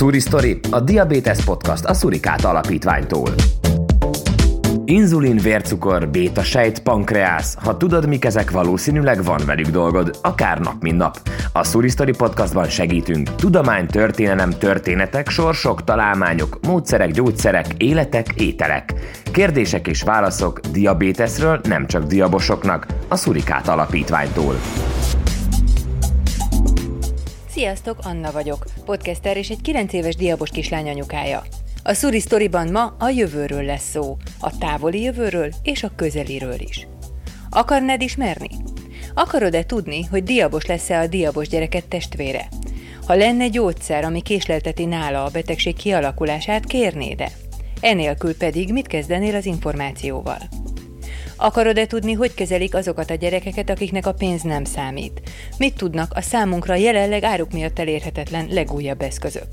Suri Story, a Diabetes Podcast a Surikát Alapítványtól. Inzulin, vércukor, bétasejt, pankreász. Ha tudod, mik ezek, valószínűleg van velük dolgod, akár nap, mint nap. A Suri podcastban segítünk. Tudomány, történelem, történetek, sorsok, találmányok, módszerek, gyógyszerek, életek, ételek. Kérdések és válaszok diabétesről nem csak diabosoknak, a Surikát Alapítványtól. Sziasztok, Anna vagyok, podcaster és egy 9 éves diabos kislány anyukája. A Suri Storyban ma a jövőről lesz szó, a távoli jövőről és a közeliről is. Akarnád ismerni? Akarod-e tudni, hogy diabos lesz-e a diabos gyereket testvére? Ha lenne gyógyszer, ami késlelteti nála a betegség kialakulását, kérnéd-e? Enélkül pedig mit kezdenél az információval? Akarod-e tudni, hogy kezelik azokat a gyerekeket, akiknek a pénz nem számít? Mit tudnak a számunkra jelenleg áruk miatt elérhetetlen legújabb eszközök?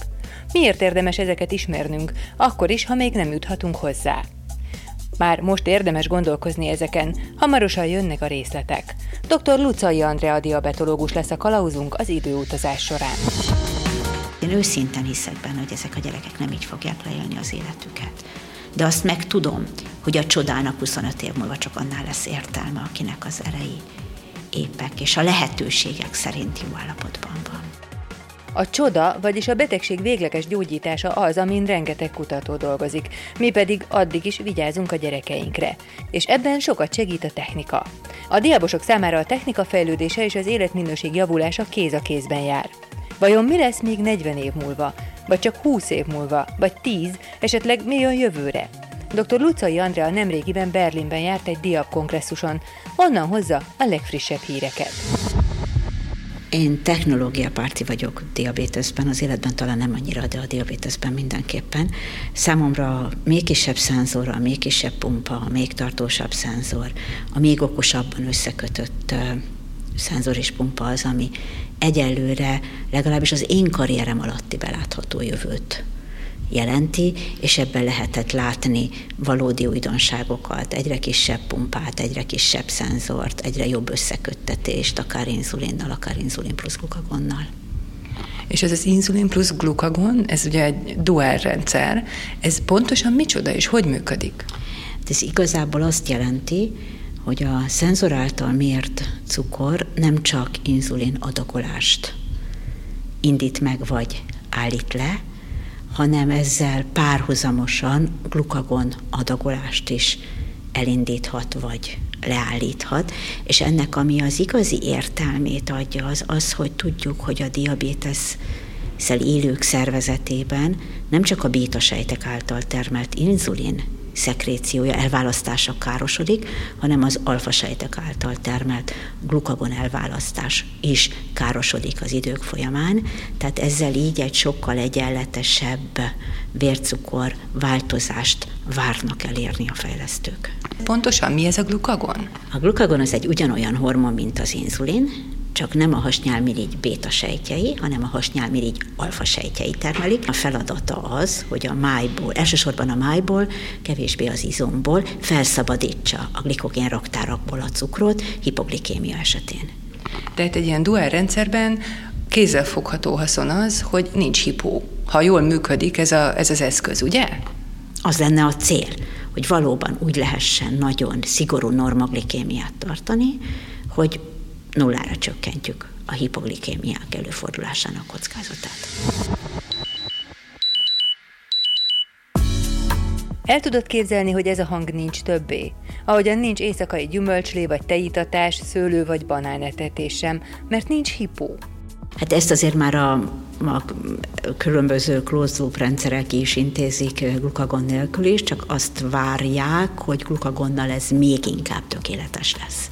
Miért érdemes ezeket ismernünk, akkor is, ha még nem juthatunk hozzá? Már most érdemes gondolkozni ezeken, hamarosan jönnek a részletek. Dr. Lucai Andrea diabetológus lesz a kalauzunk az időutazás során. Én őszinten hiszek benne, hogy ezek a gyerekek nem így fogják leélni az életüket. De azt meg tudom, hogy a csodának 25 év múlva csak annál lesz értelme, akinek az erei épek, és a lehetőségek szerint jó állapotban van. A csoda, vagyis a betegség végleges gyógyítása az, amin rengeteg kutató dolgozik, mi pedig addig is vigyázunk a gyerekeinkre. És ebben sokat segít a technika. A diabosok számára a technika fejlődése és az életminőség javulása kéz a kézben jár. Vajon mi lesz még 40 év múlva? Vagy csak 20 év múlva? Vagy 10? Esetleg mi jön jövőre? Dr. Lucai Andrea nemrégiben Berlinben járt egy diab kongresszuson, onnan hozza a legfrissebb híreket. Én technológiapárti vagyok diabéteszben, az életben talán nem annyira, de a diabéteszben mindenképpen. Számomra a még kisebb szenzor, a még kisebb pumpa, a még tartósabb szenzor, a még okosabban összekötött szenzor és pumpa az, ami egyelőre legalábbis az én karrierem alatti belátható jövőt jelenti, és ebben lehetett látni valódi újdonságokat, egyre kisebb pumpát, egyre kisebb szenzort, egyre jobb összeköttetést, akár inzulinnal, akár inzulin plusz glukagonnal. És ez az inzulin plusz glukagon, ez ugye egy dual rendszer, ez pontosan micsoda és hogy működik? Ez igazából azt jelenti, hogy a szenzor által mért cukor nem csak inzulin adagolást indít meg vagy állít le, hanem ezzel párhuzamosan glukagon adagolást is elindíthat vagy leállíthat, és ennek, ami az igazi értelmét adja, az az, hogy tudjuk, hogy a diabétesz élők szervezetében nem csak a bétasejtek által termelt inzulin szekréciója, elválasztása károsodik, hanem az alfasejtek által termelt glukagon elválasztás is károsodik az idők folyamán, tehát ezzel így egy sokkal egyenletesebb vércukor változást várnak elérni a fejlesztők. Pontosan mi ez a glukagon? A glukagon az egy ugyanolyan hormon, mint az inzulin, csak nem a hasnyálmirigy béta sejtjei, hanem a hasnyálmirigy alfa sejtjei termelik. A feladata az, hogy a májból, elsősorban a májból, kevésbé az izomból felszabadítsa a glikogén raktárakból a cukrot hipoglikémia esetén. Tehát egy ilyen dual rendszerben kézzelfogható haszon az, hogy nincs hipó. Ha jól működik ez, a, ez az eszköz, ugye? Az lenne a cél, hogy valóban úgy lehessen nagyon szigorú normaglikémiát tartani, hogy nullára csökkentjük a hipoglikémiák előfordulásának kockázatát. El tudod képzelni, hogy ez a hang nincs többé? Ahogyan nincs éjszakai gyümölcslé vagy tejítatás, szőlő vagy banánetetés sem, mert nincs hipó. Hát ezt azért már a, a különböző closed loop rendszerek is intézik glukagon nélkül is, csak azt várják, hogy glukagonnal ez még inkább tökéletes lesz.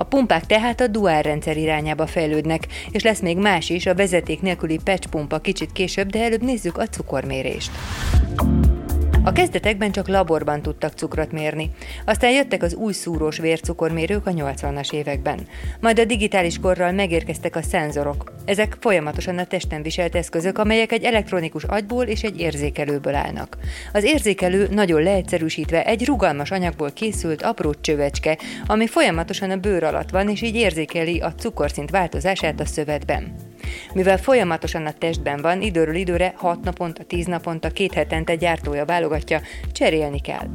A pumpák tehát a duál rendszer irányába fejlődnek, és lesz még más is, a vezeték nélküli patch pumpa kicsit később, de előbb nézzük a cukormérést. A kezdetekben csak laborban tudtak cukrot mérni, aztán jöttek az új szúrós vércukormérők a 80-as években. Majd a digitális korral megérkeztek a szenzorok. Ezek folyamatosan a testen viselt eszközök, amelyek egy elektronikus agyból és egy érzékelőből állnak. Az érzékelő nagyon leegyszerűsítve egy rugalmas anyagból készült apró csövecske, ami folyamatosan a bőr alatt van, és így érzékeli a cukorszint változását a szövetben. Mivel folyamatosan a testben van, időről időre 6 naponta, 10 naponta, két hetente gyártója válogatja, cserélni kell.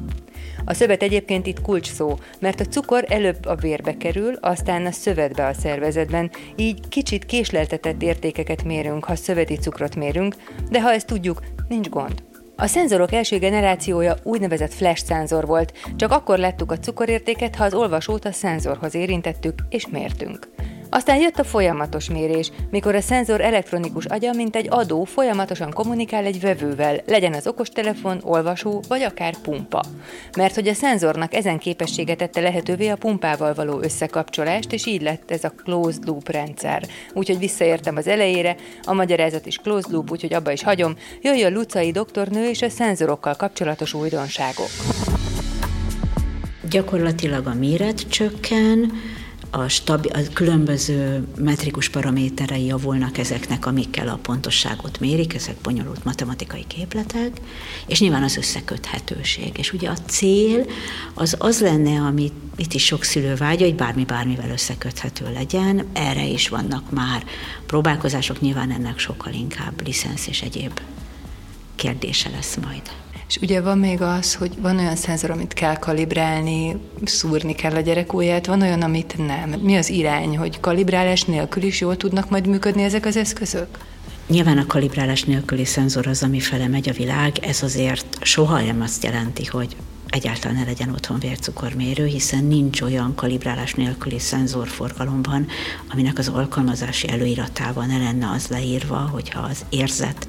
A szövet egyébként itt kulcs szó, mert a cukor előbb a vérbe kerül, aztán a szövetbe a szervezetben, így kicsit késleltetett értékeket mérünk, ha szöveti cukrot mérünk, de ha ezt tudjuk, nincs gond. A szenzorok első generációja úgynevezett flash szenzor volt, csak akkor láttuk a cukorértéket, ha az olvasót a szenzorhoz érintettük és mértünk. Aztán jött a folyamatos mérés, mikor a szenzor elektronikus agya, mint egy adó folyamatosan kommunikál egy vevővel, legyen az okostelefon, olvasó vagy akár pumpa. Mert hogy a szenzornak ezen képessége tette lehetővé a pumpával való összekapcsolást, és így lett ez a closed loop rendszer. Úgyhogy visszaértem az elejére, a magyarázat is closed loop, úgyhogy abba is hagyom, jöjjön Lucai doktornő és a szenzorokkal kapcsolatos újdonságok. Gyakorlatilag a méret csökken, a, stabi, a különböző metrikus paraméterei javulnak ezeknek, amikkel a pontosságot mérik, ezek bonyolult matematikai képletek, és nyilván az összeköthetőség. És ugye a cél az az lenne, amit itt is sok szülő vágya, hogy bármi bármivel összeköthető legyen, erre is vannak már próbálkozások, nyilván ennek sokkal inkább licensz és egyéb kérdése lesz majd. És ugye van még az, hogy van olyan szenzor, amit kell kalibrálni, szúrni kell a gyerek ujját, van olyan, amit nem. Mi az irány, hogy kalibrálás nélkül is jól tudnak majd működni ezek az eszközök? Nyilván a kalibrálás nélküli szenzor az, ami fele megy a világ, ez azért soha nem azt jelenti, hogy egyáltalán ne legyen otthon vércukormérő, hiszen nincs olyan kalibrálás nélküli szenzor forgalomban, aminek az alkalmazási előiratában ne lenne az leírva, hogyha az érzet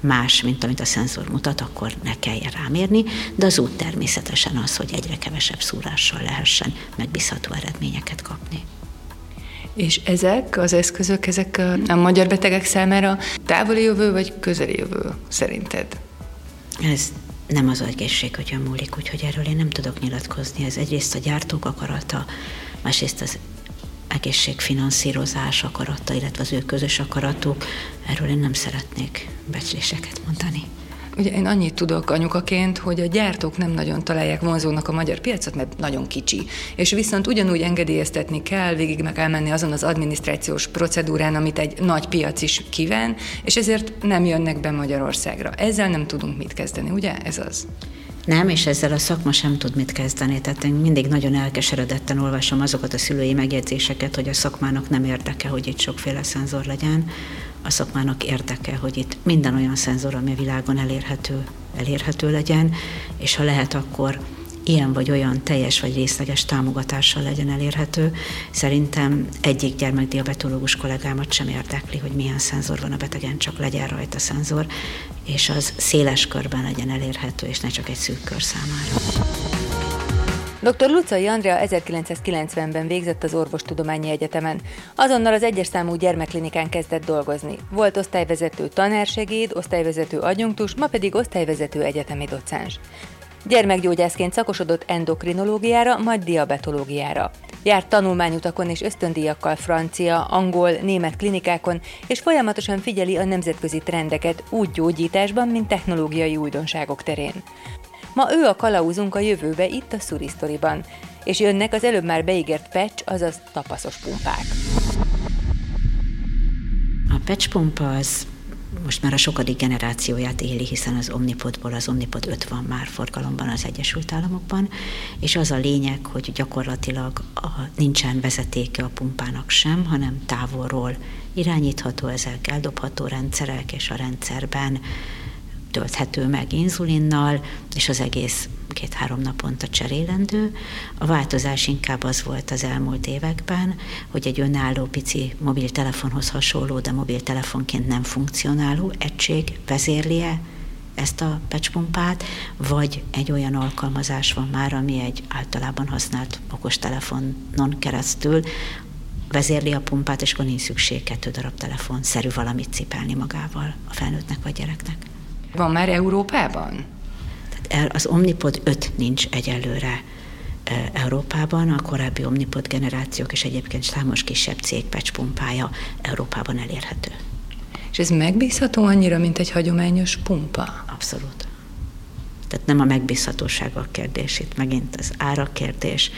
más, mint amit a szenzor mutat, akkor ne kelljen rámérni, de az út természetesen az, hogy egyre kevesebb szúrással lehessen megbízható eredményeket kapni. És ezek az eszközök, ezek a, a magyar betegek számára távoli jövő vagy közeli jövő szerinted? Ez nem az agygészség, hogy múlik, úgyhogy erről én nem tudok nyilatkozni. Ez egyrészt a gyártók akarata, másrészt az egészségfinanszírozás akarata, illetve az ő közös akaratuk, erről én nem szeretnék becsléseket mondani. Ugye én annyit tudok anyukaként, hogy a gyártók nem nagyon találják vonzónak a magyar piacot, mert nagyon kicsi. És viszont ugyanúgy engedélyeztetni kell, végig meg elmenni azon az adminisztrációs procedúrán, amit egy nagy piac is kíván, és ezért nem jönnek be Magyarországra. Ezzel nem tudunk mit kezdeni, ugye? Ez az. Nem, és ezzel a szakma sem tud mit kezdeni. Tehát én mindig nagyon elkeseredetten olvasom azokat a szülői megjegyzéseket, hogy a szakmának nem érdeke, hogy itt sokféle szenzor legyen. A szakmának érdeke, hogy itt minden olyan szenzor, ami a világon elérhető, elérhető legyen, és ha lehet, akkor ilyen vagy olyan teljes vagy részleges támogatással legyen elérhető. Szerintem egyik gyermekdiabetológus kollégámat sem érdekli, hogy milyen szenzor van a betegen, csak legyen rajta szenzor, és az széles körben legyen elérhető, és ne csak egy szűk kör számára. Dr. Lucai Andrea 1990-ben végzett az Orvostudományi Egyetemen. Azonnal az egyes számú gyermekklinikán kezdett dolgozni. Volt osztályvezető tanársegéd, osztályvezető adjunktus, ma pedig osztályvezető egyetemi docens. Gyermekgyógyászként szakosodott endokrinológiára, majd diabetológiára. Járt tanulmányutakon és ösztöndíjakkal francia, angol, német klinikákon, és folyamatosan figyeli a nemzetközi trendeket úgy gyógyításban, mint technológiai újdonságok terén. Ma ő a kalauzunk a jövőbe itt a Surisztoriban, és jönnek az előbb már beígért patch, azaz tapaszos pumpák. A patch pumpa az most már a sokadik generációját éli, hiszen az Omnipodból az Omnipod 5 van már forgalomban az Egyesült Államokban, és az a lényeg, hogy gyakorlatilag a, nincsen vezetéke a pumpának sem, hanem távolról irányítható ezek, eldobható rendszerek, és a rendszerben tölthető meg inzulinnal, és az egész két-három naponta cserélendő. A változás inkább az volt az elmúlt években, hogy egy önálló pici mobiltelefonhoz hasonló, de mobiltelefonként nem funkcionáló egység vezérlie ezt a pecspumpát, vagy egy olyan alkalmazás van már, ami egy általában használt okostelefonon keresztül vezérli a pumpát, és akkor nincs szükség kettő darab telefon, szerű valamit cipelni magával a felnőttnek vagy gyereknek. Van már Európában? Tehát az Omnipod 5 nincs egyelőre e, Európában, a korábbi Omnipod generációk és egyébként számos kisebb cég pecspumpája Európában elérhető. És ez megbízható annyira, mint egy hagyományos pumpa? Abszolút. Tehát nem a megbízhatóság a kérdés, itt megint az ára kérdés,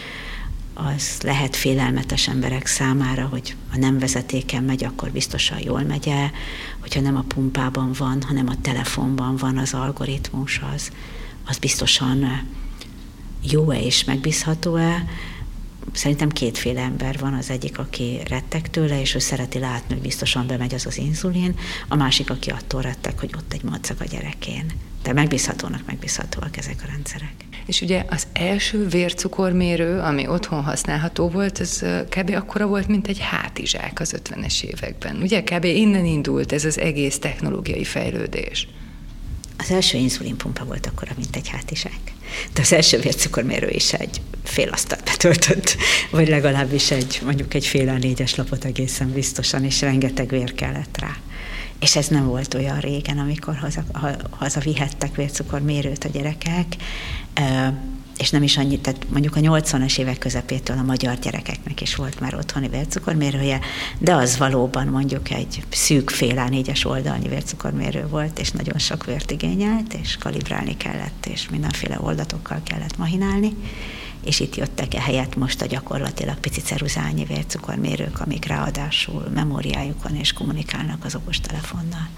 az lehet félelmetes emberek számára, hogy ha nem vezetéken megy, akkor biztosan jól megy el, hogyha nem a pumpában van, hanem a telefonban van az algoritmus, az, az biztosan jó-e és megbízható-e. Szerintem kétféle ember van, az egyik, aki rettek tőle, és ő szereti látni, hogy biztosan bemegy az az inzulin, a másik, aki attól rettek, hogy ott egy macag a gyerekén. De megbízhatónak megbízhatóak ezek a rendszerek. És ugye az első vércukormérő, ami otthon használható volt, az kb. akkora volt, mint egy hátizsák az 50-es években. Ugye kb. innen indult ez az egész technológiai fejlődés. Az első inzulinpumpa volt akkora, mint egy hátizsák. De az első vércukormérő is egy fél asztalt betöltött, vagy legalábbis egy, mondjuk egy fél négyes lapot egészen biztosan, és rengeteg vér kellett rá. És ez nem volt olyan régen, amikor haza, haza vihettek vércukormérőt a gyerekek, és nem is annyit, tehát mondjuk a 80-as évek közepétől a magyar gyerekeknek is volt már otthoni vércukormérője, de az valóban mondjuk egy szűk fél négyes oldalnyi vércukormérő volt, és nagyon sok vért igényelt, és kalibrálni kellett, és mindenféle oldatokkal kellett mahinálni és itt jöttek ehelyett most a gyakorlatilag pici ceruzányi vércukormérők, amik ráadásul memóriájuk van és kommunikálnak az okostelefonnal.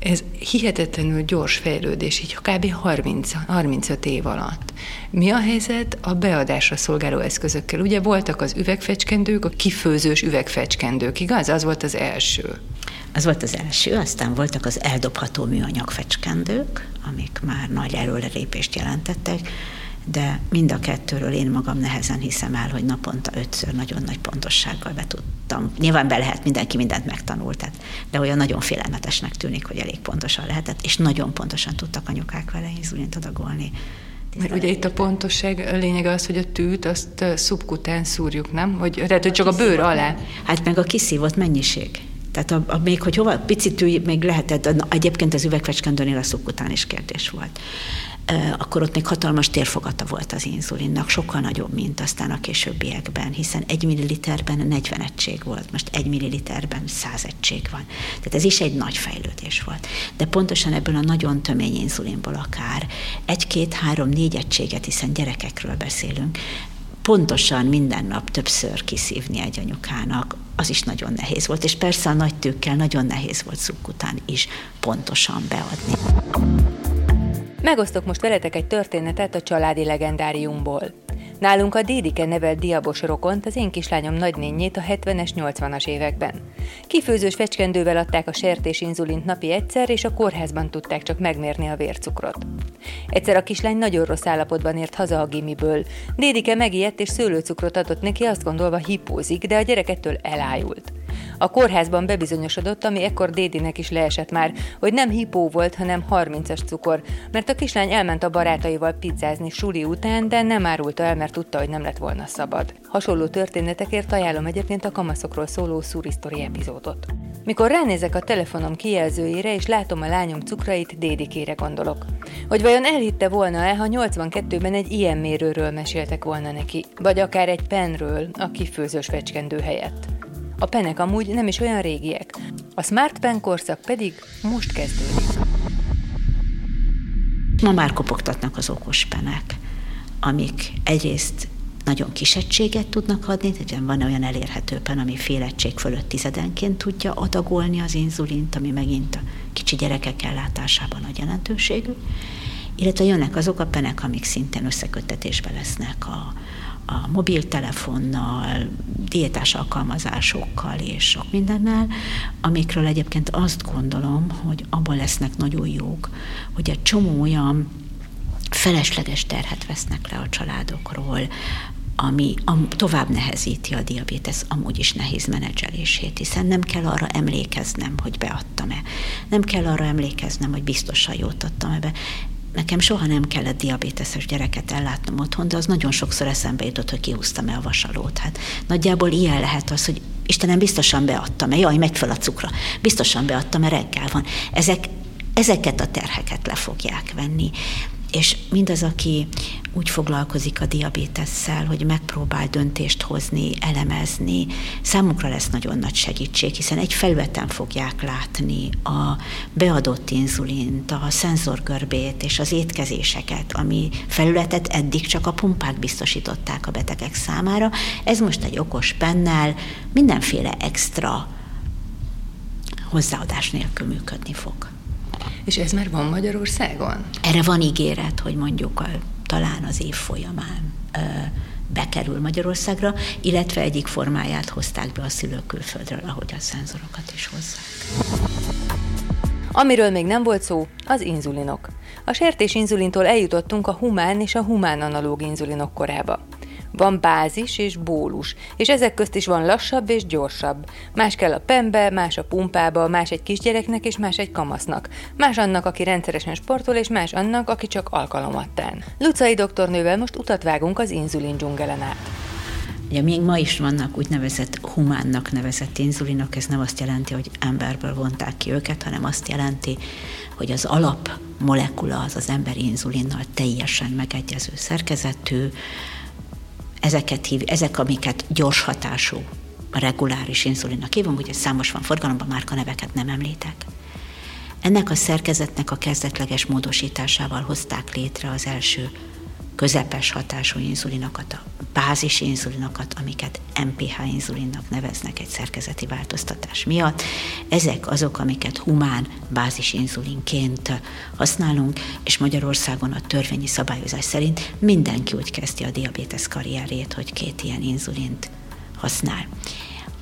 Ez hihetetlenül gyors fejlődés, így kb. 30, 35 év alatt. Mi a helyzet a beadásra szolgáló eszközökkel? Ugye voltak az üvegfecskendők, a kifőzős üvegfecskendők, igaz? Az volt az első. Az volt az első, aztán voltak az eldobható műanyag fecskendők, amik már nagy előrelépést jelentettek, de mind a kettőről én magam nehezen hiszem el, hogy naponta ötször nagyon nagy pontossággal be tudtam. Nyilván be lehet, mindenki mindent megtanult, tehát, de olyan nagyon félelmetesnek tűnik, hogy elég pontosan lehetett, és nagyon pontosan tudtak anyukák vele inzulint adagolni. Mert ugye itt a pontosság lényege az, hogy a tűt azt szubkután szúrjuk, nem? Hogy, tehát, hogy csak a bőr alá. Hát meg a kiszívott mennyiség. Tehát a, a, még, hogy hova picit tűj, még lehetett, egyébként az üvegfecskendőnél a szubkután is kérdés volt akkor ott még hatalmas térfogata volt az inzulinnak, sokkal nagyobb, mint aztán a későbbiekben, hiszen egy milliliterben 40 egység volt, most egy milliliterben 100 egység van. Tehát ez is egy nagy fejlődés volt. De pontosan ebből a nagyon tömény inzulinból akár egy, két, három, négy egységet, hiszen gyerekekről beszélünk, pontosan minden nap többször kiszívni egy anyukának, az is nagyon nehéz volt, és persze a nagy tőkkel nagyon nehéz volt szubkután is pontosan beadni. Megosztok most veletek egy történetet a családi legendáriumból. Nálunk a Dédike nevelt diabos rokont, az én kislányom nagynényét a 70-es, 80-as években. Kifőzős fecskendővel adták a sertés inzulint napi egyszer, és a kórházban tudták csak megmérni a vércukrot. Egyszer a kislány nagyon rossz állapotban ért haza a gimiből. Dédike megijedt és szőlőcukrot adott neki, azt gondolva hipózik, de a gyerek ettől elájult. A kórházban bebizonyosodott, ami ekkor Dédinek is leesett már, hogy nem hipó volt, hanem 30-as cukor, mert a kislány elment a barátaival pizzázni suli után, de nem árulta el, mert tudta, hogy nem lett volna szabad. Hasonló történetekért ajánlom egyébként a kamaszokról szóló Szúrisztori epizódot. Mikor ránézek a telefonom kijelzőjére, és látom a lányom cukrait, Dédikére gondolok. Hogy vajon elhitte volna-e, ha 82-ben egy ilyen mérőről meséltek volna neki, vagy akár egy penről a kifőzős fecskendő helyett. A penek amúgy nem is olyan régiek. A Smart Pen korszak pedig most kezdődik. Ma már kopogtatnak az okos penek, amik egyrészt nagyon kis egységet tudnak adni, tehát van olyan elérhető pen, ami fél egység fölött tizedenként tudja adagolni az inzulint, ami megint a kicsi gyerekek ellátásában nagy jelentőségű, illetve jönnek azok a penek, amik szintén összeköttetésbe lesznek a, a mobiltelefonnal, diétás alkalmazásokkal és sok mindennel, amikről egyébként azt gondolom, hogy abban lesznek nagyon jók, hogy egy csomó olyan felesleges terhet vesznek le a családokról, ami tovább nehezíti a diabétesz amúgy is nehéz menedzselését, hiszen nem kell arra emlékeznem, hogy beadtam-e. Nem kell arra emlékeznem, hogy biztosan jót adtam-e be. Nekem soha nem kellett diabéteses gyereket ellátnom otthon, de az nagyon sokszor eszembe jutott, hogy kihúztam el a vasalót. Hát nagyjából ilyen lehet az, hogy Istenem, biztosan beadtam-e, jaj, megy fel a cukra, biztosan beadtam-e, reggel van. Ezek, ezeket a terheket le fogják venni és mindaz, aki úgy foglalkozik a diabétesszel, hogy megpróbál döntést hozni, elemezni. Számukra lesz nagyon nagy segítség, hiszen egy felületen fogják látni a beadott inzulint, a szenzorgörbét és az étkezéseket, ami felületet eddig csak a pumpák biztosították a betegek számára. Ez most egy okos pennel mindenféle extra hozzáadás nélkül működni fog. És ez már van Magyarországon? Erre van ígéret, hogy mondjuk a, talán az év folyamán bekerül Magyarországra, illetve egyik formáját hozták be a szülők külföldről, ahogy a szenzorokat is hozzák. Amiről még nem volt szó, az inzulinok. A sertés inzulintól eljutottunk a humán és a humán analóg inzulinok korába. Van bázis és bólus, és ezek közt is van lassabb és gyorsabb. Más kell a pembe, más a pumpába, más egy kisgyereknek és más egy kamasznak. Más annak, aki rendszeresen sportol, és más annak, aki csak alkalomattán. Lucai doktornővel most utat vágunk az inzulin dzsungelen át. Ugye még ma is vannak úgynevezett humánnak nevezett inzulinok, ez nem azt jelenti, hogy emberből vonták ki őket, hanem azt jelenti, hogy az alap molekula az az emberi inzulinnal teljesen megegyező szerkezetű, ezeket hív, ezek, amiket gyors hatású, a reguláris inzulinnak hívunk, ugye számos van forgalomban, márka neveket nem említek. Ennek a szerkezetnek a kezdetleges módosításával hozták létre az első közepes hatású inzulinokat, a bázis inzulinokat, amiket MPH inzulinnak neveznek egy szerkezeti változtatás miatt. Ezek azok, amiket humán bázis inzulinként használunk, és Magyarországon a törvényi szabályozás szerint mindenki úgy kezdi a diabétesz karrierjét, hogy két ilyen inzulint használ.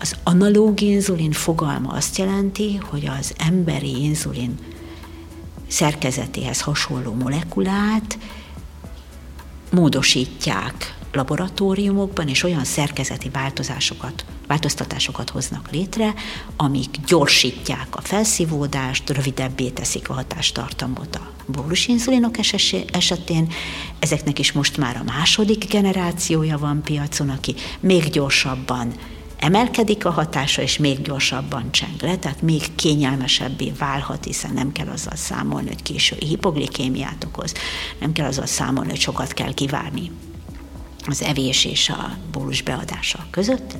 Az analóg inzulin fogalma azt jelenti, hogy az emberi inzulin szerkezetéhez hasonló molekulát módosítják laboratóriumokban, és olyan szerkezeti változásokat, változtatásokat hoznak létre, amik gyorsítják a felszívódást, rövidebbé teszik a hatástartamot a bólusinzulinok esetén. Ezeknek is most már a második generációja van piacon, aki még gyorsabban emelkedik a hatása, és még gyorsabban cseng le, tehát még kényelmesebbé válhat, hiszen nem kell azzal számolni, hogy késői hipoglikémiát okoz, nem kell azzal számolni, hogy sokat kell kivárni az evés és a bólus beadása között.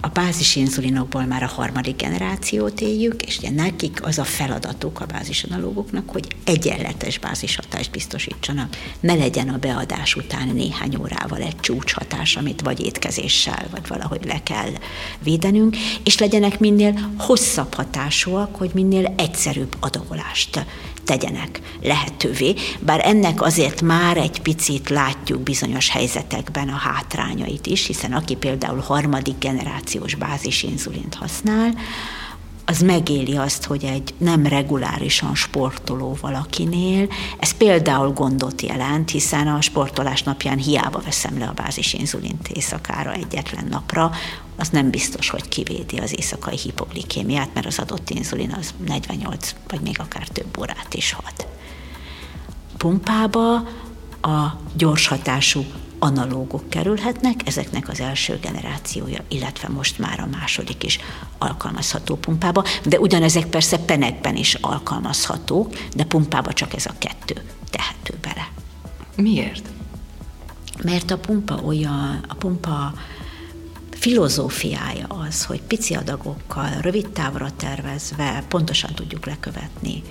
A bázis inzulinokból már a harmadik generációt éljük, és ugye nekik az a feladatuk a bázis analógoknak, hogy egyenletes bázishatást biztosítsanak. Ne legyen a beadás után néhány órával egy csúcshatás, amit vagy étkezéssel, vagy valahogy le kell védenünk, és legyenek minél hosszabb hatásúak, hogy minél egyszerűbb adagolást tegyenek lehetővé, bár ennek azért már egy picit látjuk bizonyos helyzetekben a hátrányait is, hiszen aki például harmadik generációs bázisinzulint használ, az megéli azt, hogy egy nem regulárisan sportoló valakinél, ez például gondot jelent, hiszen a sportolás napján hiába veszem le a bázisinzulint éjszakára egyetlen napra, az nem biztos, hogy kivédi az éjszakai hipoglikémiát, mert az adott inzulin az 48 vagy még akár több órát is hat. Pumpába a gyors hatású analógok kerülhetnek, ezeknek az első generációja, illetve most már a második is alkalmazható pumpába, de ugyanezek persze penekben is alkalmazhatók, de pumpába csak ez a kettő tehető bele. Miért? Mert a pumpa olyan, a pumpa filozófiája az, hogy pici adagokkal, rövid távra tervezve pontosan tudjuk lekövetni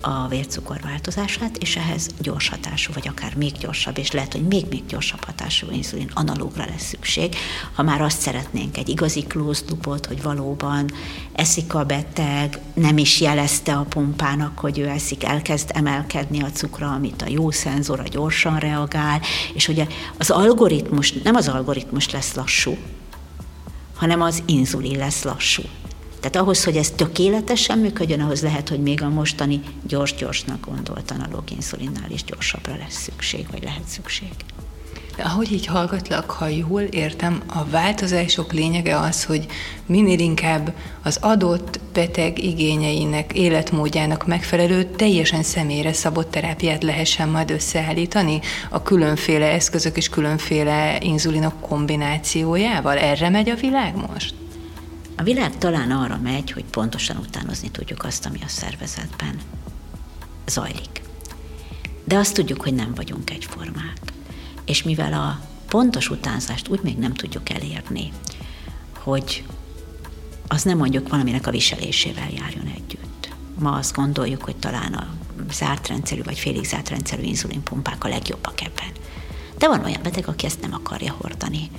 a vércukor változását, és ehhez gyors hatású, vagy akár még gyorsabb, és lehet, hogy még-még gyorsabb hatású inzulin analógra lesz szükség. Ha már azt szeretnénk, egy igazi closed loopot, hogy valóban eszik a beteg, nem is jelezte a pumpának, hogy ő eszik, elkezd emelkedni a cukra, amit a jó szenzora gyorsan reagál, és ugye az algoritmus, nem az algoritmus lesz lassú, hanem az inzulin lesz lassú. Tehát ahhoz, hogy ez tökéletesen működjön, ahhoz lehet, hogy még a mostani gyors-gyorsnak gondolt analóg inzulinnál is gyorsabbra lesz szükség, vagy lehet szükség. Ahogy így hallgatlak, ha jól értem, a változások lényege az, hogy minél inkább az adott beteg igényeinek, életmódjának megfelelő, teljesen személyre szabott terápiát lehessen majd összeállítani a különféle eszközök és különféle inzulinok kombinációjával. Erre megy a világ most? A világ talán arra megy, hogy pontosan utánozni tudjuk azt, ami a szervezetben zajlik. De azt tudjuk, hogy nem vagyunk egyformák. És mivel a pontos utánzást úgy még nem tudjuk elérni, hogy az nem mondjuk valaminek a viselésével járjon együtt. Ma azt gondoljuk, hogy talán a zárt rendszerű vagy félig zárt rendszerű inzulinpumpák a legjobbak ebben. De van olyan beteg, aki ezt nem akarja hordani.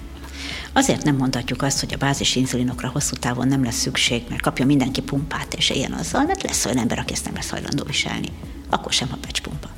Azért nem mondhatjuk azt, hogy a bázis inzulinokra hosszú távon nem lesz szükség, mert kapja mindenki pumpát és éljen azzal, mert lesz olyan ember, aki ezt nem lesz hajlandó viselni. Akkor sem a pumpa.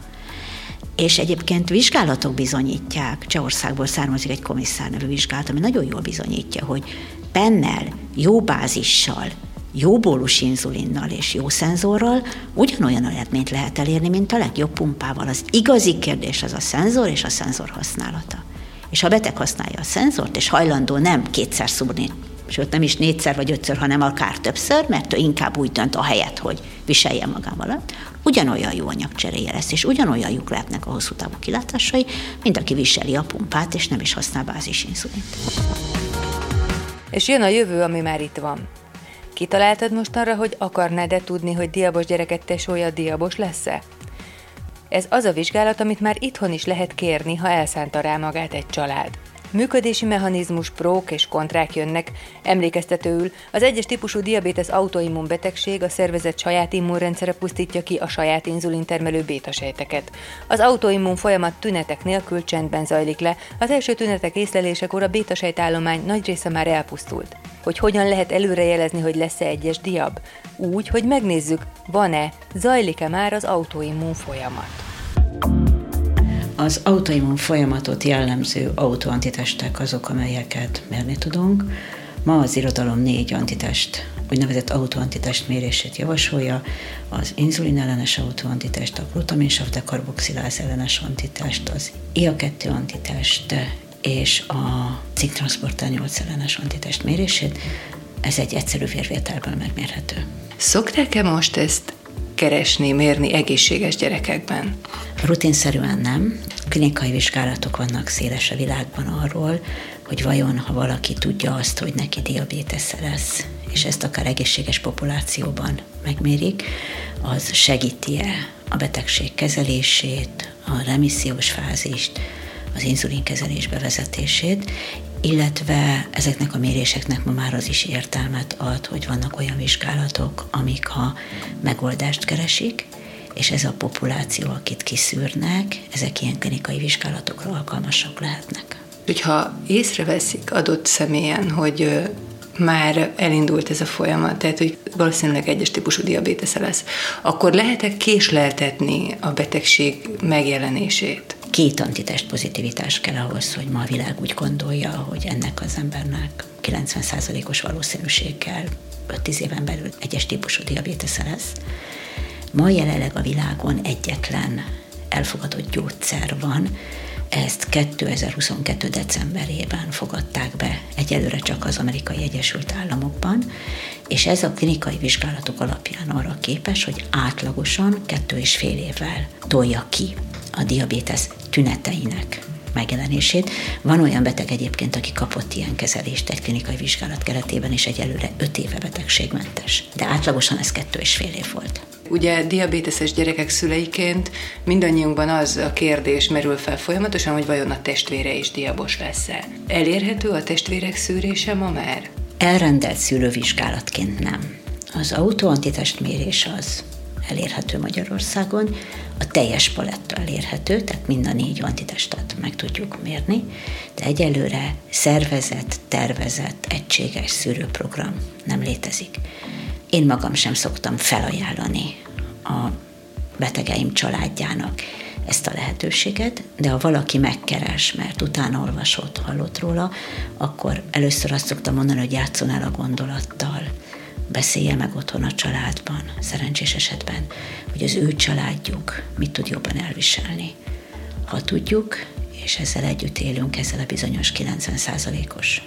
És egyébként vizsgálatok bizonyítják, Csehországból származik egy komisszár nevű vizsgálat, ami nagyon jól bizonyítja, hogy pennel, jó bázissal, jó bólus inzulinnal és jó szenzorral ugyanolyan eredményt lehet elérni, mint a legjobb pumpával. Az igazi kérdés az a szenzor és a szenzor használata. És ha a beteg használja a szenzort, és hajlandó nem kétszer szúrni, sőt nem is négyszer vagy ötször, hanem akár többször, mert ő inkább úgy dönt a helyet, hogy viselje magával, ugyanolyan jó anyagcseréje lesz, és ugyanolyan jók lehetnek a hosszú távú kilátásai, mint aki viseli a pumpát, és nem is használ bázisinszulint. És jön a jövő, ami már itt van. Kitaláltad most arra, hogy akarnád-e tudni, hogy diabos gyereket tesója diabos lesz-e? Ez az a vizsgálat, amit már itthon is lehet kérni, ha elszánta rá magát egy család. Működési mechanizmus, prók és kontrák jönnek. Emlékeztetőül az egyes típusú diabetes autoimmun betegség a szervezet saját immunrendszere pusztítja ki a saját inzulintermelő bétasejteket. Az autoimmun folyamat tünetek nélkül csendben zajlik le, az első tünetek észlelésekor a bétasejtállomány nagy része már elpusztult. Hogy hogyan lehet előrejelezni, hogy lesz-e egyes diab? Úgy, hogy megnézzük, van-e, zajlik-e már az autoimmun folyamat. Az autoimmun folyamatot jellemző autoantitestek azok, amelyeket mérni tudunk. Ma az irodalom négy antitest, úgynevezett autoantitest mérését javasolja, az inzulin ellenes autoantitest, a glutaminsav dekarboxiláz ellenes antitest, az IA2 antitest és a cinktranszporter 8 ellenes antitest mérését. Ez egy egyszerű vérvételből megmérhető. Szokták-e most ezt keresni, mérni egészséges gyerekekben? Rutinszerűen nem. Klinikai vizsgálatok vannak széles a világban arról, hogy vajon, ha valaki tudja azt, hogy neki diabétesze lesz, és ezt akár egészséges populációban megmérik, az segíti-e a betegség kezelését, a remissziós fázist, az inzulinkezelés bevezetését, illetve ezeknek a méréseknek ma már az is értelmet ad, hogy vannak olyan vizsgálatok, amik a megoldást keresik, és ez a populáció, akit kiszűrnek, ezek ilyen klinikai vizsgálatokra alkalmasak lehetnek. Hogyha észreveszik adott személyen, hogy már elindult ez a folyamat, tehát hogy valószínűleg egyes típusú diabétesze lesz, akkor lehet-e késleltetni a betegség megjelenését? Két antitest pozitivitás kell ahhoz, hogy ma a világ úgy gondolja, hogy ennek az embernek 90%-os valószínűséggel 5-10 éven belül egyes típusú diabétesze lesz. Ma jelenleg a világon egyetlen elfogadott gyógyszer van, ezt 2022. decemberében fogadták be egyelőre csak az Amerikai Egyesült Államokban, és ez a klinikai vizsgálatok alapján arra képes, hogy átlagosan kettő és fél évvel tolja ki a diabétesz tüneteinek megjelenését. Van olyan beteg egyébként, aki kapott ilyen kezelést egy klinikai vizsgálat keretében, és egyelőre 5 éve betegségmentes. De átlagosan ez kettő és fél év volt. Ugye diabéteses gyerekek szüleiként mindannyiunkban az a kérdés merül fel folyamatosan, hogy vajon a testvére is diabos lesz-e. Elérhető a testvérek szűrése ma már? Elrendelt szülővizsgálatként nem. Az autoantitestmérés az elérhető Magyarországon, a teljes paletta elérhető, tehát mind a négy antitestet meg tudjuk mérni, de egyelőre szervezett, tervezett, egységes szűrőprogram nem létezik. Én magam sem szoktam felajánlani a betegeim családjának ezt a lehetőséget, de ha valaki megkeres, mert utána olvasott, hallott róla, akkor először azt szoktam mondani, hogy játszon el a gondolattal, beszélje meg otthon a családban, szerencsés esetben, hogy az ő családjuk mit tud jobban elviselni. Ha tudjuk, és ezzel együtt élünk, ezzel a bizonyos 90%-os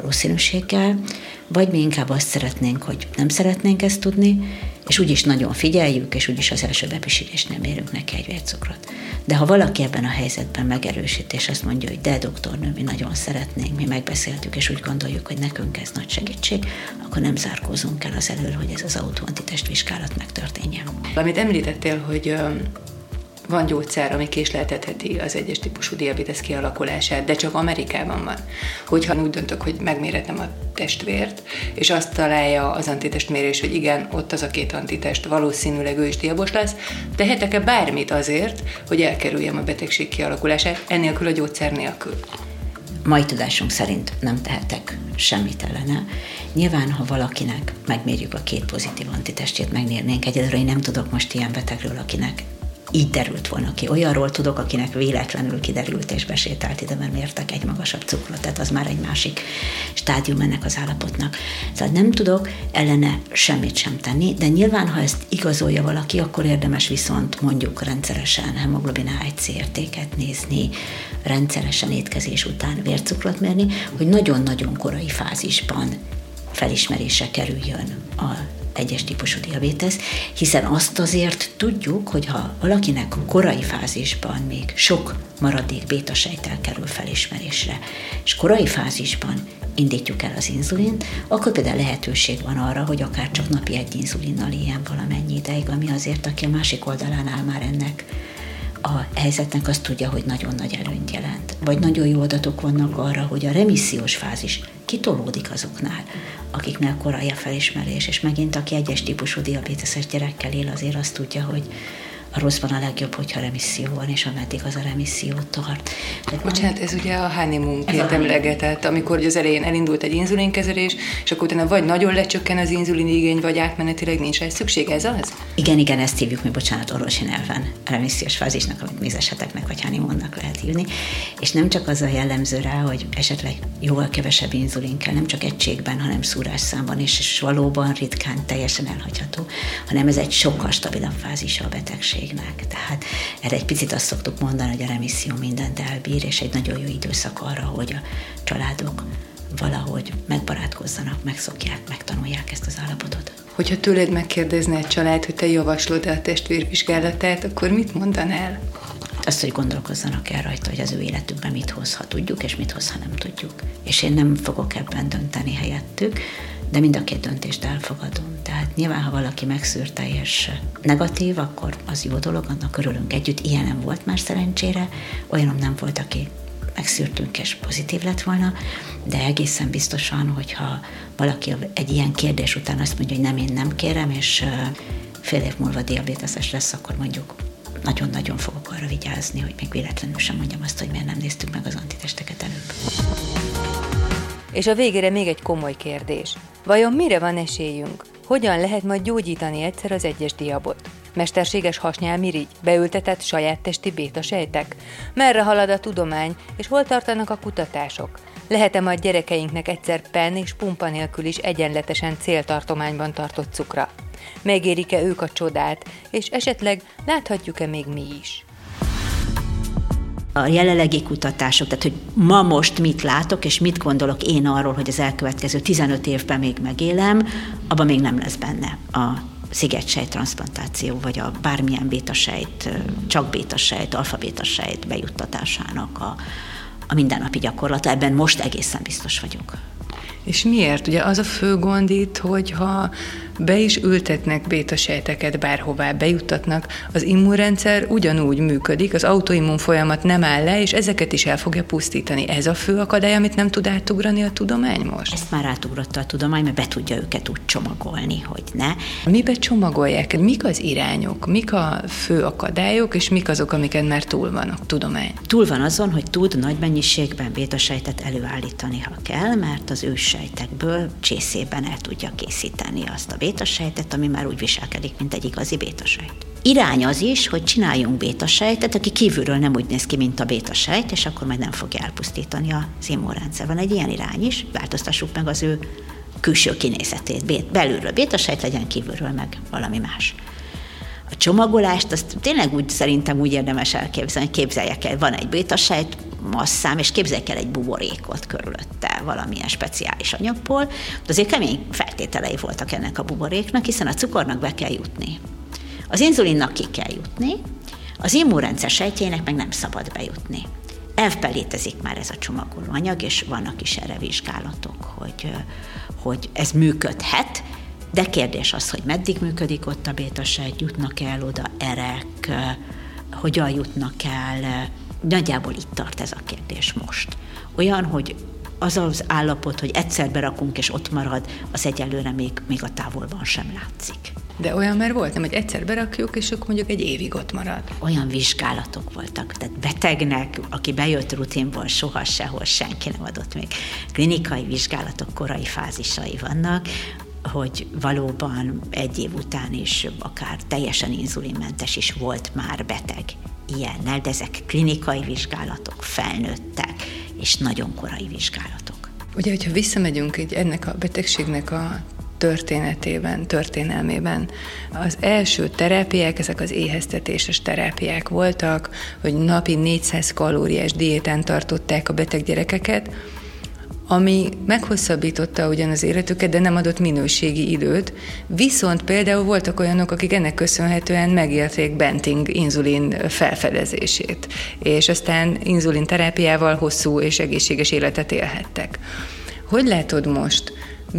valószínűséggel, vagy mi inkább azt szeretnénk, hogy nem szeretnénk ezt tudni, és úgyis nagyon figyeljük, és úgyis az első bepisülésnél mérünk neki egy vércukrot. De ha valaki ebben a helyzetben megerősít, és azt mondja, hogy de doktornő, mi nagyon szeretnénk, mi megbeszéltük, és úgy gondoljuk, hogy nekünk ez nagy segítség, akkor nem zárkózunk el az elől, hogy ez az autoantitest vizsgálat megtörténjen. Amit említettél, hogy van gyógyszer, ami késleltetheti az egyes típusú diabetes kialakulását, de csak Amerikában van. Hogyha úgy döntök, hogy megméretem a testvért, és azt találja az antitestmérés, hogy igen, ott az a két antitest, valószínűleg ő is diabos lesz, tehetek-e bármit azért, hogy elkerüljem a betegség kialakulását, ennélkül a gyógyszer nélkül? mai tudásunk szerint nem tehetek semmit ellene. Nyilván, ha valakinek megmérjük a két pozitív antitestét, megmérnénk egyelőre, én nem tudok most ilyen betegről, akinek így derült volna ki. Olyanról tudok, akinek véletlenül kiderült és besétált ide, mert mértek egy magasabb cukrot, tehát az már egy másik stádium ennek az állapotnak. Tehát nem tudok ellene semmit sem tenni, de nyilván, ha ezt igazolja valaki, akkor érdemes viszont mondjuk rendszeresen hemoglobin A1C értéket nézni, rendszeresen étkezés után vércukrot mérni, hogy nagyon-nagyon korai fázisban felismerése kerüljön a egyes típusú diabétesz, hiszen azt azért tudjuk, hogy ha valakinek korai fázisban még sok maradék bétasejtel kerül felismerésre, és korai fázisban indítjuk el az inzulint, akkor például lehetőség van arra, hogy akár csak napi egy inzulinnal ilyen valamennyi ideig, ami azért, aki a másik oldalán áll már ennek a helyzetnek azt tudja, hogy nagyon nagy előnyt jelent. Vagy nagyon jó adatok vannak arra, hogy a remissziós fázis kitolódik azoknál, akiknél korai a felismerés, és megint aki egyes típusú diabéteses gyerekkel él, azért azt tudja, hogy a rosszban a legjobb, hogyha remisszió van, és ameddig az a remisszió tart. Tehát Bocsánat, ez ugye a honeymoon-ként emlegetett, amikor az elején elindult egy inzulinkezelés, és akkor utána vagy nagyon lecsökken az inzulin igény, vagy átmenetileg nincs ez szükség, ez az? Igen, igen, ezt hívjuk mi, bocsánat, orvosi nyelven, remissziós fázisnak, amit mézeseteknek vagy honeymoonnak lehet hívni, és nem csak az a jellemző rá, hogy esetleg jóval kevesebb inzulin kell, nem csak egységben, hanem szúrásszámban, és, és valóban ritkán teljesen elhagyható, hanem ez egy sokkal stabilabb fázisa a betegség betegségnek. Tehát erre egy picit azt szoktuk mondani, hogy a remisszió mindent elbír, és egy nagyon jó időszak arra, hogy a családok valahogy megbarátkozzanak, megszokják, megtanulják ezt az állapotot. Hogyha tőled megkérdezne egy család, hogy te javaslod a testvérvizsgálatát, akkor mit mondanál? Azt, hogy gondolkozzanak el rajta, hogy az ő életükben mit hoz, ha tudjuk, és mit hoz, ha nem tudjuk. És én nem fogok ebben dönteni helyettük, de mind a két döntést elfogadom. Tehát nyilván, ha valaki megszűrte és negatív, akkor az jó dolog, annak örülünk együtt. Ilyen nem volt már szerencsére, olyanom nem volt, aki megszűrtünk és pozitív lett volna, de egészen biztosan, hogyha valaki egy ilyen kérdés után azt mondja, hogy nem, én nem kérem, és fél év múlva diabéteses lesz, akkor mondjuk nagyon-nagyon fogok arra vigyázni, hogy még véletlenül sem mondjam azt, hogy miért nem néztük meg az antitesteket előbb. És a végére még egy komoly kérdés. Vajon mire van esélyünk? Hogyan lehet majd gyógyítani egyszer az egyes diabot? Mesterséges hasnyálmirigy? Beültetett saját testi bétasejtek? Merre halad a tudomány, és hol tartanak a kutatások? Lehet-e majd gyerekeinknek egyszer pen és pumpa nélkül is egyenletesen céltartományban tartott cukra? Megérik-e ők a csodát, és esetleg láthatjuk-e még mi is? A jelenlegi kutatások, tehát hogy ma most mit látok, és mit gondolok én arról, hogy az elkövetkező 15 évben még megélem, abban még nem lesz benne a szigetsejt transplantáció, vagy a bármilyen bétasejt, csak bétasejt, alfabétasejt bejuttatásának a, a mindennapi gyakorlata. Ebben most egészen biztos vagyok. És miért? Ugye az a fő gond itt, hogyha be is ültetnek bétasejteket bárhová, bejuttatnak, az immunrendszer ugyanúgy működik, az autoimmun folyamat nem áll le, és ezeket is el fogja pusztítani. Ez a fő akadály, amit nem tud átugrani a tudomány most? Ezt már átugrotta a tudomány, mert be tudja őket úgy csomagolni, hogy ne. Mibe csomagolják? Mik az irányok? Mik a fő akadályok, és mik azok, amiket már túl van a tudomány? Túl van azon, hogy tud nagy mennyiségben bétasejtet előállítani, ha kell, mert az őssejtekből csészében el tudja készíteni azt a bétasejtet, ami már úgy viselkedik, mint egy igazi bétasejt. Irány az is, hogy csináljunk bétasejtet, aki kívülről nem úgy néz ki, mint a bétasejt, és akkor majd nem fogja elpusztítani az immunrendszer. Van egy ilyen irány is, változtassuk meg az ő külső kinézetét. Belülről bétasejt legyen, kívülről meg valami más. A csomagolást azt tényleg úgy szerintem úgy érdemes elképzelni, képzeljek el, van egy bétasejt, masszám, és képzeljek el egy buborékot körülötte valamilyen speciális anyagból, de azért kemény feltételei voltak ennek a buboréknak, hiszen a cukornak be kell jutni. Az inzulinnak ki kell jutni, az immunrendszer sejtjének meg nem szabad bejutni. Elfben létezik már ez a csomagoló anyag, és vannak is erre vizsgálatok, hogy, hogy ez működhet, de kérdés az, hogy meddig működik ott a bétasejt, jutnak el oda erek, hogyan jutnak el, nagyjából itt tart ez a kérdés most. Olyan, hogy az az állapot, hogy egyszer berakunk és ott marad, az egyelőre még, még a távolban sem látszik. De olyan már volt, nem, hogy egyszer berakjuk, és akkor mondjuk egy évig ott marad. Olyan vizsgálatok voltak, tehát betegnek, aki bejött rutinból, soha sehol senki nem adott még. Klinikai vizsgálatok korai fázisai vannak, hogy valóban egy év után is akár teljesen inzulinmentes is volt már beteg ilyennel, de ezek klinikai vizsgálatok, felnőttek, és nagyon korai vizsgálatok. Ugye, hogyha visszamegyünk egy ennek a betegségnek a történetében, történelmében. Az első terápiák, ezek az éheztetéses terápiák voltak, hogy napi 400 kalóriás diétán tartották a beteg gyerekeket, ami meghosszabbította ugyan az életüket, de nem adott minőségi időt. Viszont például voltak olyanok, akik ennek köszönhetően megérték Benting inzulin felfedezését, és aztán inzulin terápiával hosszú és egészséges életet élhettek. Hogy látod most,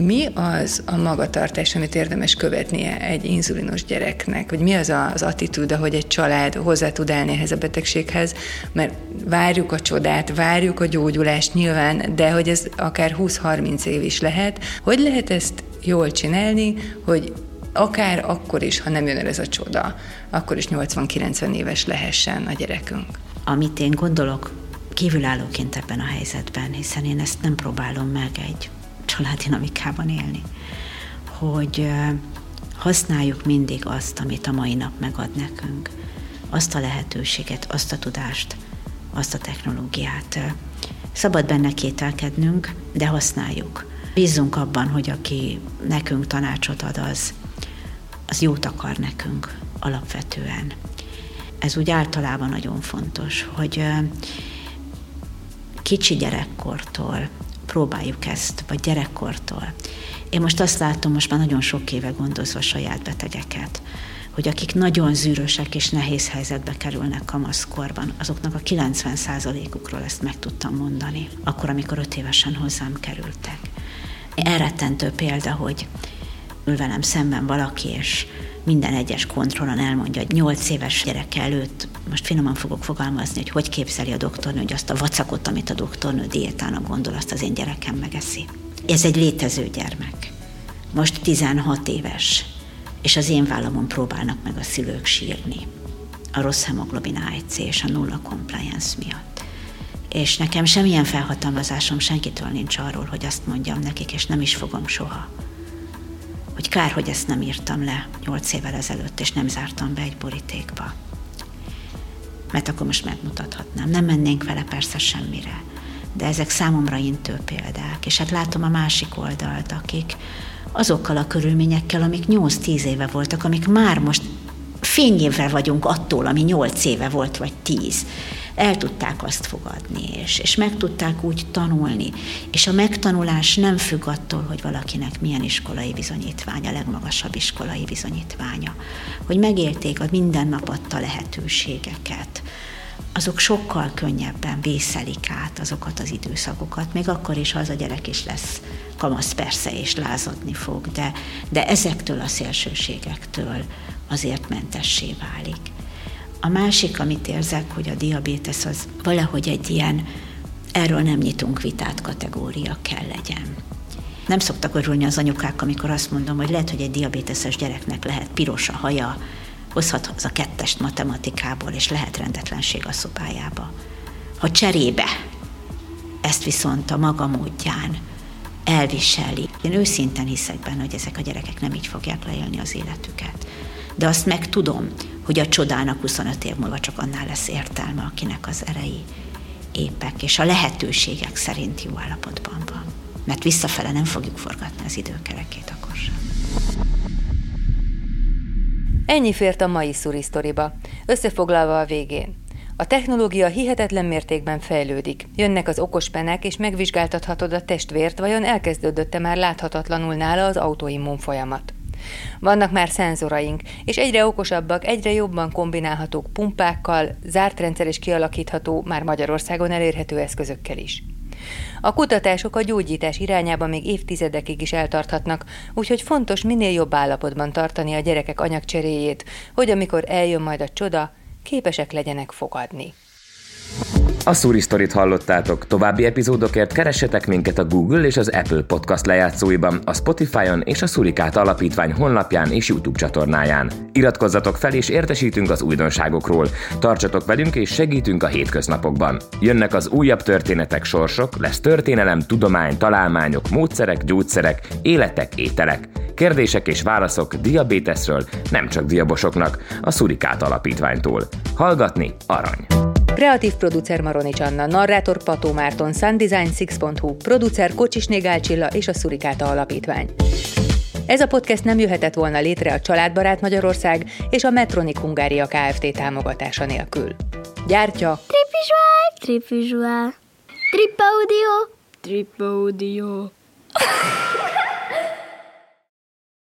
mi az a magatartás, amit érdemes követnie egy inzulinos gyereknek? Vagy mi az az attitűd, hogy egy család hozzá tud állni ehhez a betegséghez? Mert várjuk a csodát, várjuk a gyógyulást nyilván, de hogy ez akár 20-30 év is lehet. Hogy lehet ezt jól csinálni, hogy akár akkor is, ha nem jön el ez a csoda, akkor is 80-90 éves lehessen a gyerekünk? Amit én gondolok kívülállóként ebben a helyzetben, hiszen én ezt nem próbálom meg egy családdinamikában élni, hogy használjuk mindig azt, amit a mai nap megad nekünk, azt a lehetőséget, azt a tudást, azt a technológiát. Szabad benne kételkednünk, de használjuk. Bízzunk abban, hogy aki nekünk tanácsot ad, az, az jót akar nekünk alapvetően. Ez úgy általában nagyon fontos, hogy kicsi gyerekkortól próbáljuk ezt, vagy gyerekkortól. Én most azt látom, most már nagyon sok éve gondozva saját betegeket, hogy akik nagyon zűrösek és nehéz helyzetbe kerülnek kamaszkorban, azoknak a 90%-ukról ezt meg tudtam mondani, akkor, amikor öt évesen hozzám kerültek. Elrettentő példa, hogy ül velem szemben valaki, és minden egyes kontrollon elmondja, hogy 8 éves gyerek előtt, most finoman fogok fogalmazni, hogy hogy képzeli a doktornő, hogy azt a vacakot, amit a doktornő diétának gondol, azt az én gyerekem megeszi. Ez egy létező gyermek. Most 16 éves, és az én vállamon próbálnak meg a szülők sírni. A rossz hemoglobin A1C és a nulla compliance miatt. És nekem semmilyen felhatalmazásom senkitől nincs arról, hogy azt mondjam nekik, és nem is fogom soha hogy kár, hogy ezt nem írtam le nyolc évvel ezelőtt, és nem zártam be egy borítékba. Mert akkor most megmutathatnám. Nem mennénk vele persze semmire. De ezek számomra intő példák. És hát látom a másik oldalt, akik azokkal a körülményekkel, amik 8-10 éve voltak, amik már most fényévvel vagyunk attól, ami 8 éve volt, vagy 10 el tudták azt fogadni, és, és meg tudták úgy tanulni. És a megtanulás nem függ attól, hogy valakinek milyen iskolai bizonyítványa, a legmagasabb iskolai bizonyítványa. Hogy megélték a minden nap adta lehetőségeket, azok sokkal könnyebben vészelik át azokat az időszakokat, még akkor is, ha az a gyerek is lesz kamasz persze, és lázadni fog, de, de ezektől a szélsőségektől azért mentessé válik. A másik, amit érzek, hogy a diabétesz az valahogy egy ilyen erről nem nyitunk vitát kategória kell legyen. Nem szoktak örülni az anyukák, amikor azt mondom, hogy lehet, hogy egy diabéteses gyereknek lehet piros a haja, hozhat az a kettest matematikából, és lehet rendetlenség a szobájába. Ha cserébe ezt viszont a maga módján elviseli. Én őszinten hiszek benne, hogy ezek a gyerekek nem így fogják leélni az életüket. De azt meg tudom, hogy a csodának 25 év múlva csak annál lesz értelme, akinek az erei épek, és a lehetőségek szerint jó állapotban van. Mert visszafele nem fogjuk forgatni az időkerekét akkor sem. Ennyi fért a mai szurisztoriba. Összefoglalva a végén. A technológia hihetetlen mértékben fejlődik. Jönnek az okos penek, és megvizsgáltathatod a testvért, vajon elkezdődötte már láthatatlanul nála az autoimmun folyamat. Vannak már szenzoraink, és egyre okosabbak, egyre jobban kombinálhatók pumpákkal, zárt rendszer is kialakítható, már Magyarországon elérhető eszközökkel is. A kutatások a gyógyítás irányába még évtizedekig is eltarthatnak, úgyhogy fontos minél jobb állapotban tartani a gyerekek anyagcseréjét, hogy amikor eljön majd a csoda, képesek legyenek fogadni. A Suri Story-t hallottátok, további epizódokért keressetek minket a Google és az Apple Podcast lejátszóiban, a Spotify-on és a Surikát Alapítvány honlapján és YouTube csatornáján. Iratkozzatok fel és értesítünk az újdonságokról. Tartsatok velünk és segítünk a hétköznapokban. Jönnek az újabb történetek, sorsok, lesz történelem, tudomány, találmányok, módszerek, gyógyszerek, életek, ételek. Kérdések és válaszok diabéteszről, nem csak diabosoknak, a Surikát Alapítványtól. Hallgatni arany! Kreatív producer Maronics Anna, narrátor Pató Márton, Sundesign6.hu, producer Kocsisné Gálcsilla és a Szurikáta Alapítvány. Ez a podcast nem jöhetett volna létre a Családbarát Magyarország és a Metronik Hungária Kft. támogatása nélkül. Gyártja Tripvisual, Tripvisual, Tripaudio, Tripaudio.